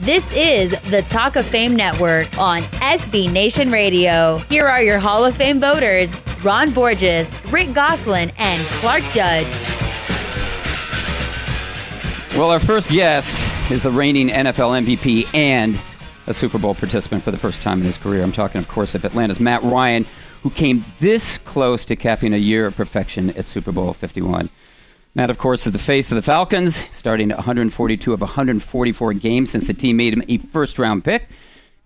This is the Talk of Fame Network on SB Nation Radio. Here are your Hall of Fame voters Ron Borges, Rick Gosselin, and Clark Judge. Well, our first guest is the reigning NFL MVP and a Super Bowl participant for the first time in his career. I'm talking, of course, of Atlanta's Matt Ryan, who came this close to capping a year of perfection at Super Bowl 51. Matt, of course, is the face of the Falcons, starting 142 of 144 games since the team made him a first round pick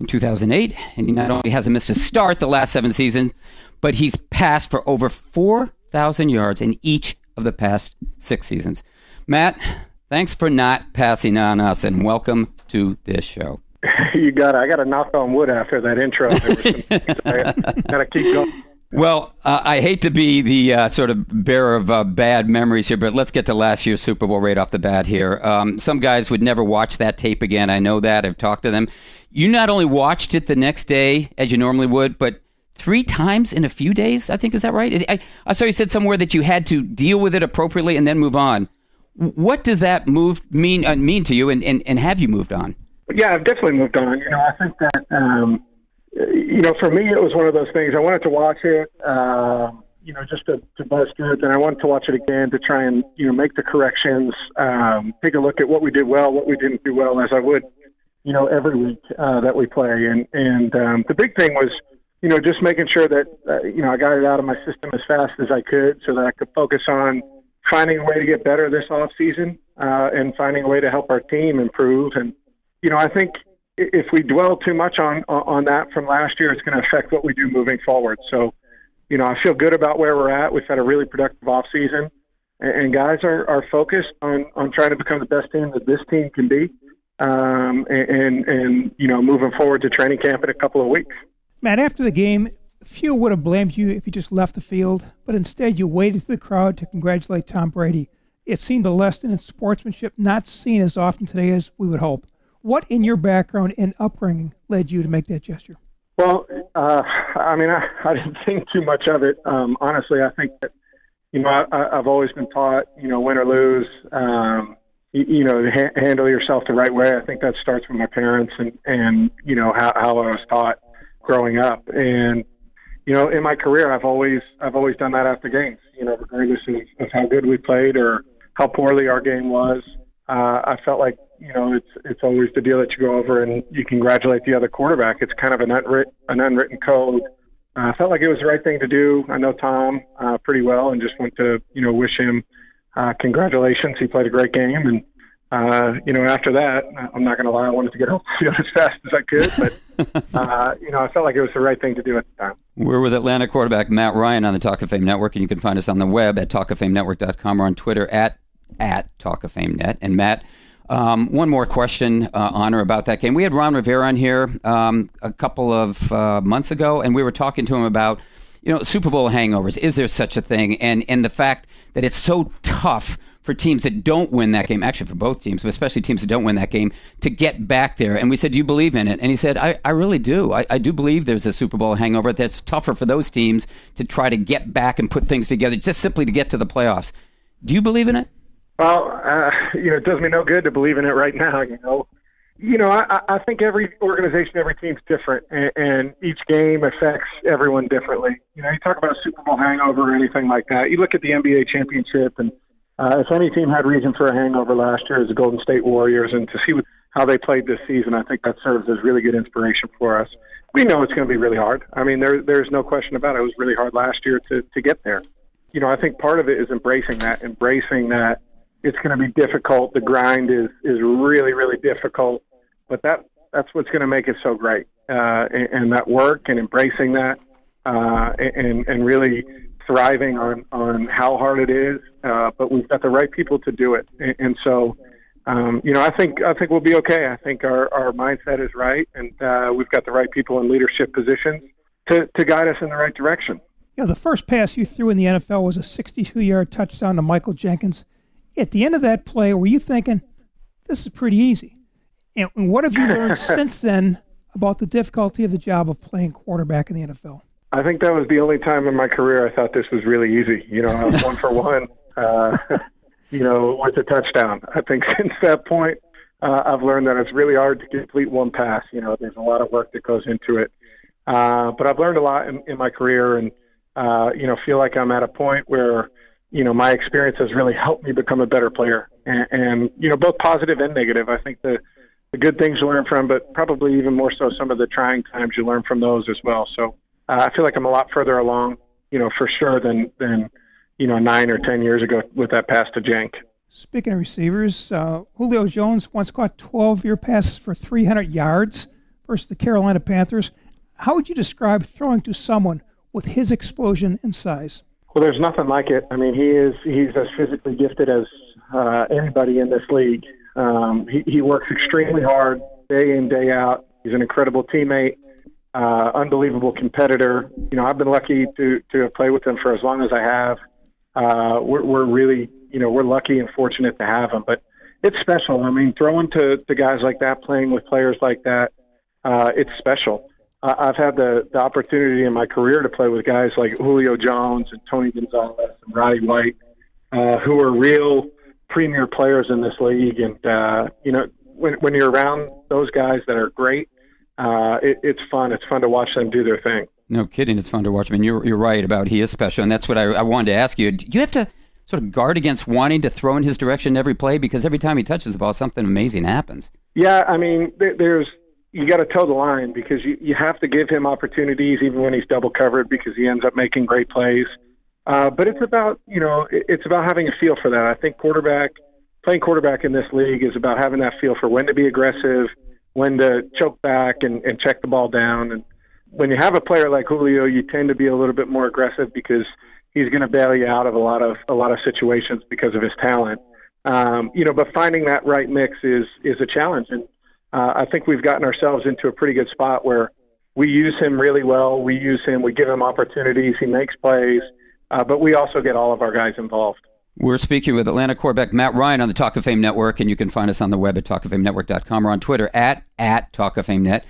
in 2008. And he not only hasn't missed a start the last seven seasons, but he's passed for over 4,000 yards in each of the past six seasons. Matt, thanks for not passing on us, and welcome to this show. you got I got to knock on wood after that intro. I got to keep going. Well, uh, I hate to be the uh, sort of bearer of uh, bad memories here, but let's get to last year's Super Bowl right off the bat here. Um, some guys would never watch that tape again. I know that. I've talked to them. You not only watched it the next day as you normally would, but three times in a few days. I think is that right? I, I saw you said somewhere that you had to deal with it appropriately and then move on. What does that move mean uh, mean to you, and, and, and have you moved on? Yeah, I've definitely moved on. You know, I think that. Um, you know, for me, it was one of those things. I wanted to watch it, uh, you know, just to, to buzz through it. and I wanted to watch it again to try and, you know, make the corrections, um, take a look at what we did well, what we didn't do well, as I would, you know, every week uh, that we play. And and um, the big thing was, you know, just making sure that, uh, you know, I got it out of my system as fast as I could so that I could focus on finding a way to get better this off season uh, and finding a way to help our team improve. And, you know, I think – if we dwell too much on on that from last year, it's going to affect what we do moving forward. So, you know, I feel good about where we're at. We've had a really productive off season, and guys are, are focused on on trying to become the best team that this team can be, um, and and you know, moving forward to training camp in a couple of weeks. Matt, after the game, few would have blamed you if you just left the field, but instead you waited for the crowd to congratulate Tom Brady. It seemed a lesson in sportsmanship not seen as often today as we would hope. What in your background and upbringing led you to make that gesture? Well, uh, I mean, I, I didn't think too much of it. Um, honestly, I think that, you know, I, I've always been taught, you know, win or lose, um, you, you know, ha- handle yourself the right way. I think that starts with my parents and, and you know, how, how I was taught growing up. And, you know, in my career, I've always, I've always done that after games, you know, regardless of, of how good we played or how poorly our game was. Uh, I felt like you know, it's it's always the deal that you go over and you congratulate the other quarterback. It's kind of an unwritten an unwritten code. Uh, I felt like it was the right thing to do. I know Tom uh, pretty well, and just want to you know wish him uh, congratulations. He played a great game, and uh, you know after that, I'm not going to lie, I wanted to get off the field as fast as I could, but uh, you know I felt like it was the right thing to do at the time. We're with Atlanta quarterback Matt Ryan on the Talk of Fame Network, and you can find us on the web at talkoffamenetwork.com or on Twitter at at Talk of Fame Net. And Matt um, one more question, uh, Honor, about that game. We had Ron Rivera on here um, a couple of uh, months ago, and we were talking to him about, you know, Super Bowl hangovers. Is there such a thing? And and the fact that it's so tough for teams that don't win that game, actually for both teams, but especially teams that don't win that game, to get back there. And we said, Do you believe in it? And he said, I, I really do. I, I do believe there's a Super Bowl hangover that's tougher for those teams to try to get back and put things together just simply to get to the playoffs. Do you believe in it? Well, uh, you know, it does me no good to believe in it right now. You know, you know, I, I think every organization, every team's different, and, and each game affects everyone differently. You know, you talk about a Super Bowl hangover or anything like that. You look at the NBA championship, and uh, if any team had reason for a hangover last year, is the Golden State Warriors, and to see how they played this season, I think that serves as really good inspiration for us. We know it's going to be really hard. I mean, there, there's no question about it. It was really hard last year to to get there. You know, I think part of it is embracing that, embracing that it's going to be difficult. The grind is is really really difficult, but that that's what's going to make it so great. Uh, and, and that work and embracing that, uh, and and really thriving on on how hard it is. Uh, but we've got the right people to do it, and, and so. Um, you know, I think I think we'll be okay. I think our, our mindset is right, and uh, we've got the right people in leadership positions to, to guide us in the right direction. Know, the first pass you threw in the NFL was a 62-yard touchdown to Michael Jenkins at the end of that play, were you thinking, this is pretty easy? And what have you learned since then about the difficulty of the job of playing quarterback in the NFL? I think that was the only time in my career I thought this was really easy. You know, I was one for one, uh, you know, with a touchdown. I think since that point, uh, I've learned that it's really hard to complete one pass. You know, there's a lot of work that goes into it. Uh, but I've learned a lot in, in my career, and uh, you know, feel like I'm at a point where you know my experience has really helped me become a better player, and, and you know, both positive and negative. I think the the good things you learn from, but probably even more so some of the trying times you learn from those as well. So uh, I feel like I'm a lot further along, you know, for sure than than you know nine or ten years ago with that pass to Jenk. Speaking of receivers, uh, Julio Jones once caught 12 year passes for 300 yards versus the Carolina Panthers. How would you describe throwing to someone with his explosion and size? Well, there's nothing like it. I mean, he is he's as physically gifted as uh, anybody in this league. Um, he, he works extremely hard day in day out. He's an incredible teammate, uh, unbelievable competitor. You know, I've been lucky to to have played with him for as long as I have. Uh, we're, we're really, you know, we're lucky and fortunate to have him. But it's special. I mean, throwing to to guys like that, playing with players like that, uh, it's special. I've had the the opportunity in my career to play with guys like Julio Jones and Tony Gonzalez and Roddy White, uh, who are real premier players in this league. And uh, you know, when when you're around those guys that are great, uh, it, it's fun. It's fun to watch them do their thing. No kidding, it's fun to watch. I mean, you're you're right about he is special, and that's what I, I wanted to ask you. Do you have to sort of guard against wanting to throw in his direction every play because every time he touches the ball, something amazing happens? Yeah, I mean, there's you got to toe the line because you you have to give him opportunities even when he's double covered because he ends up making great plays. Uh, but it's about you know it's about having a feel for that. I think quarterback playing quarterback in this league is about having that feel for when to be aggressive, when to choke back and, and check the ball down. And when you have a player like Julio, you tend to be a little bit more aggressive because he's going to bail you out of a lot of a lot of situations because of his talent. Um, you know, but finding that right mix is is a challenge, and uh, I think we've gotten ourselves into a pretty good spot where we use him really well. We use him, we give him opportunities, he makes plays, uh, but we also get all of our guys involved. We're speaking with Atlanta quarterback Matt Ryan on the Talk of Fame Network, and you can find us on the web at talkoffamenetwork.com or on Twitter at, at Talk of Fame Net.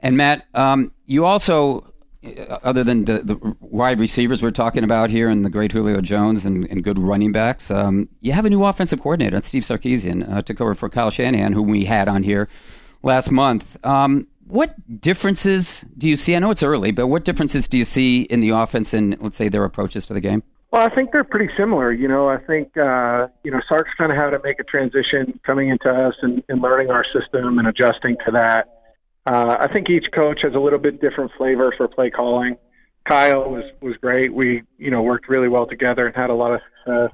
And Matt, um, you also, other than the, the, wide receivers we're talking about here and the great Julio Jones and, and good running backs, um, you have a new offensive coordinator, Steve Sarkisian, uh, took over for Kyle Shanahan, whom we had on here last month. Um, what differences do you see? I know it's early, but what differences do you see in the offense and, let's say, their approaches to the game? Well, I think they're pretty similar. You know, I think uh, you know Sark's kind of had to make a transition coming into us and, and learning our system and adjusting to that. Uh, I think each coach has a little bit different flavor for play calling. Kyle was was great. We you know worked really well together and had a lot of success.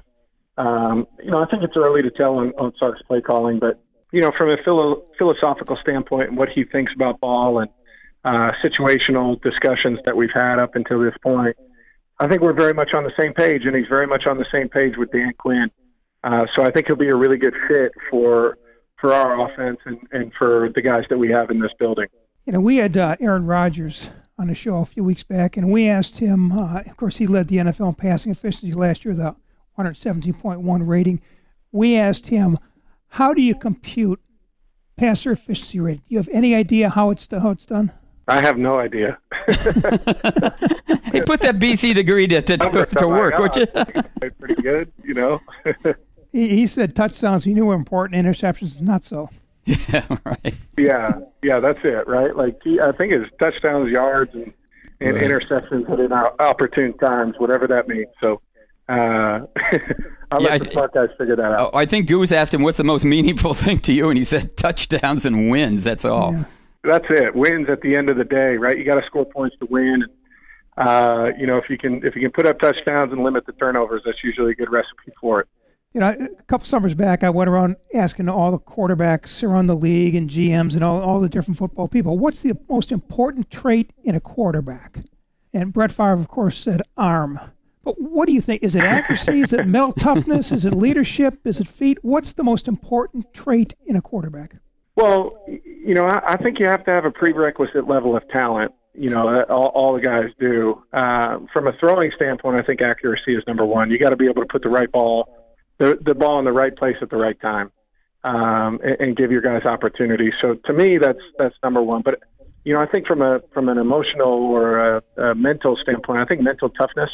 Um, you know, I think it's early to tell on, on Sark's play calling, but you know, from a philo- philosophical standpoint and what he thinks about ball and uh, situational discussions that we've had up until this point, I think we're very much on the same page, and he's very much on the same page with Dan Quinn. Uh, so I think he'll be a really good fit for for our offense and, and for the guys that we have in this building. You know, we had uh, Aaron Rodgers on the show a few weeks back, and we asked him. Uh, of course, he led the NFL in passing efficiency last year, the 117.1 rating. We asked him, "How do you compute passer efficiency rate? Do you have any idea how it's how it's done?" I have no idea. hey, put that BC degree to, to, to, to work, would you? pretty good, you know. he, he said touchdowns he knew were important, interceptions not so. Yeah, right. Yeah, yeah, that's it, right? Like he, I think it's touchdowns, yards, and, and right. interceptions at an opportune times, whatever that means. So uh, I'll yeah, let the smart guys figure that out. Oh, I think Goose asked him what's the most meaningful thing to you, and he said touchdowns and wins. That's all. Yeah that's it. Wins at the end of the day, right? You got to score points to win. Uh, you know, if you can if you can put up touchdowns and limit the turnovers, that's usually a good recipe for it. You know, a couple summers back, I went around asking all the quarterbacks around the league and GMs and all, all the different football people, what's the most important trait in a quarterback? And Brett Favre, of course, said arm. But what do you think? Is it accuracy? Is it mental toughness? Is it leadership? Is it feet? What's the most important trait in a quarterback? Well, you know, I, I think you have to have a prerequisite level of talent. You know, all, all the guys do. Uh, from a throwing standpoint, I think accuracy is number one. You got to be able to put the right ball, the the ball in the right place at the right time, um, and, and give your guys opportunities. So to me, that's that's number one. But you know, I think from a from an emotional or a, a mental standpoint, I think mental toughness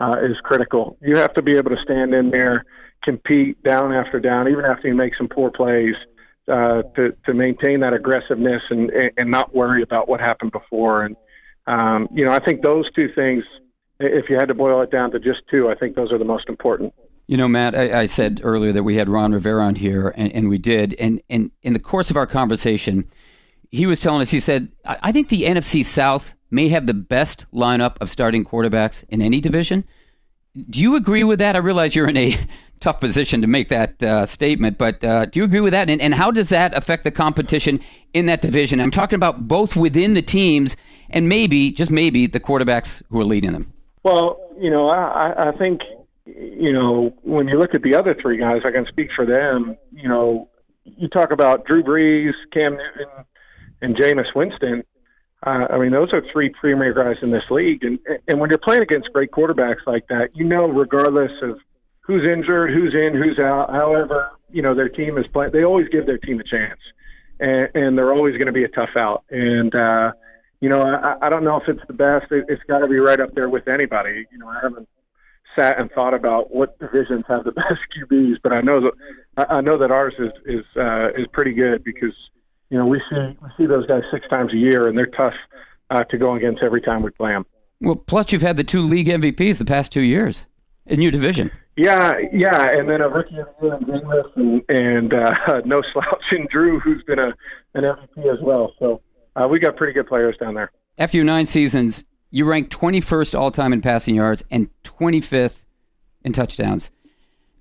uh, is critical. You have to be able to stand in there, compete down after down, even after you make some poor plays uh, to to maintain that aggressiveness and and not worry about what happened before. And um, you know, I think those two things, if you had to boil it down to just two, I think those are the most important. You know, Matt, I, I said earlier that we had Ron Rivera on here, and, and we did. And, and in the course of our conversation, he was telling us, he said, I, I think the NFC South may have the best lineup of starting quarterbacks in any division. Do you agree with that? I realize you're in a tough position to make that uh, statement, but uh, do you agree with that? And, and how does that affect the competition in that division? I'm talking about both within the teams and maybe, just maybe, the quarterbacks who are leading them. Well, you know, I, I think you know, when you look at the other three guys, I can speak for them. You know, you talk about Drew Brees, Cam Newton, and Jameis Winston. Uh, I mean, those are three premier guys in this league, and and when you're playing against great quarterbacks like that, you know, regardless of who's injured, who's in, who's out, however, you know, their team is playing. They always give their team a chance, and, and they're always going to be a tough out. And uh, you know, I, I don't know if it's the best. It, it's got to be right up there with anybody. You know, I haven't sat and thought about what divisions have the best QBs, but I know that I know that ours is is uh, is pretty good because you know we see we see those guys six times a year, and they're tough uh, to go against every time we play them. Well, plus you've had the two league MVPs the past two years in your division. Yeah, yeah, and then a rookie of the year in and, and uh, no slouch in Drew, who's been a an MVP as well. So uh, we got pretty good players down there. After your nine seasons, you rank 21st all time in passing yards and 25th in touchdowns.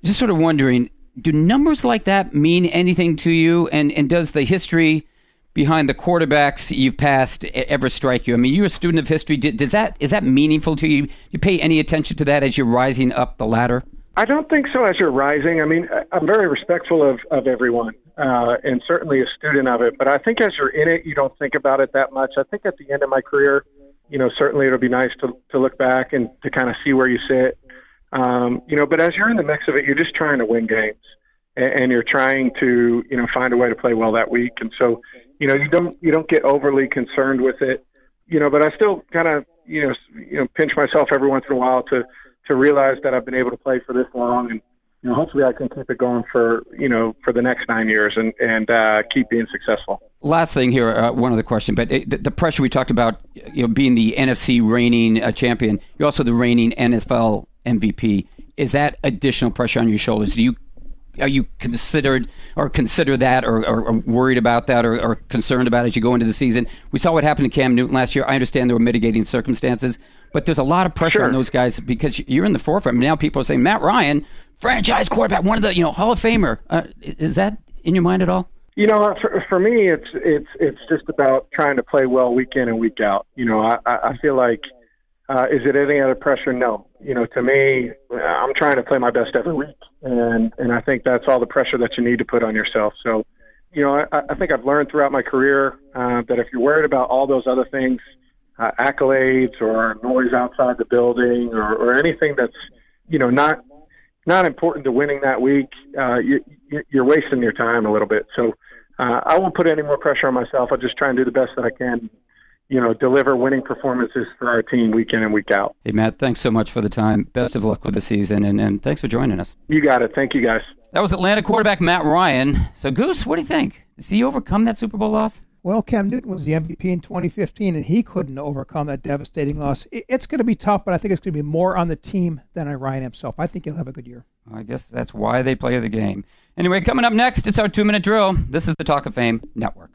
Just sort of wondering, do numbers like that mean anything to you? And and does the history behind the quarterbacks you've passed ever strike you? I mean, you're a student of history. Does that is that meaningful to you? Do you pay any attention to that as you're rising up the ladder? I don't think so. As you're rising, I mean, I'm very respectful of of everyone, uh, and certainly a student of it. But I think as you're in it, you don't think about it that much. I think at the end of my career, you know, certainly it'll be nice to to look back and to kind of see where you sit. Um, you know, but as you're in the mix of it, you're just trying to win games, and, and you're trying to you know find a way to play well that week. And so, you know, you don't you don't get overly concerned with it. You know, but I still kind of you know you know pinch myself every once in a while to to realize that I've been able to play for this long and you know, hopefully I can keep it going for you know for the next nine years and and uh, keep being successful. Last thing here, uh, one other question, but it, the, the, pressure we talked about, you know, being the NFC reigning uh, champion, you're also the reigning NFL MVP. Is that additional pressure on your shoulders? Do you are you considered or consider that or, or, or worried about that or, or, concerned about as you go into the season? We saw what happened to Cam Newton last year. I understand there were mitigating circumstances, but there's a lot of pressure sure. on those guys because you're in the forefront. Now people are saying Matt Ryan, franchise quarterback, one of the you know Hall of Famer. Uh, is that in your mind at all? You know, for, for me, it's it's it's just about trying to play well week in and week out. You know, I, I feel like uh, is it any other pressure? No. You know, to me, I'm trying to play my best every week, and and I think that's all the pressure that you need to put on yourself. So, you know, I, I think I've learned throughout my career uh, that if you're worried about all those other things, uh, accolades or noise outside the building or, or anything that's you know not not important to winning that week, uh, you, you're wasting your time a little bit. So uh, I won't put any more pressure on myself. I'll just try and do the best that I can. You know, deliver winning performances for our team week in and week out. Hey, Matt, thanks so much for the time. Best of luck with the season, and, and thanks for joining us. You got it. Thank you, guys. That was Atlanta quarterback Matt Ryan. So, Goose, what do you think? Does he overcome that Super Bowl loss? Well, Cam Newton was the MVP in 2015, and he couldn't overcome that devastating loss. It's going to be tough, but I think it's going to be more on the team than on Ryan himself. I think he'll have a good year. I guess that's why they play the game. Anyway, coming up next, it's our two minute drill. This is the Talk of Fame Network.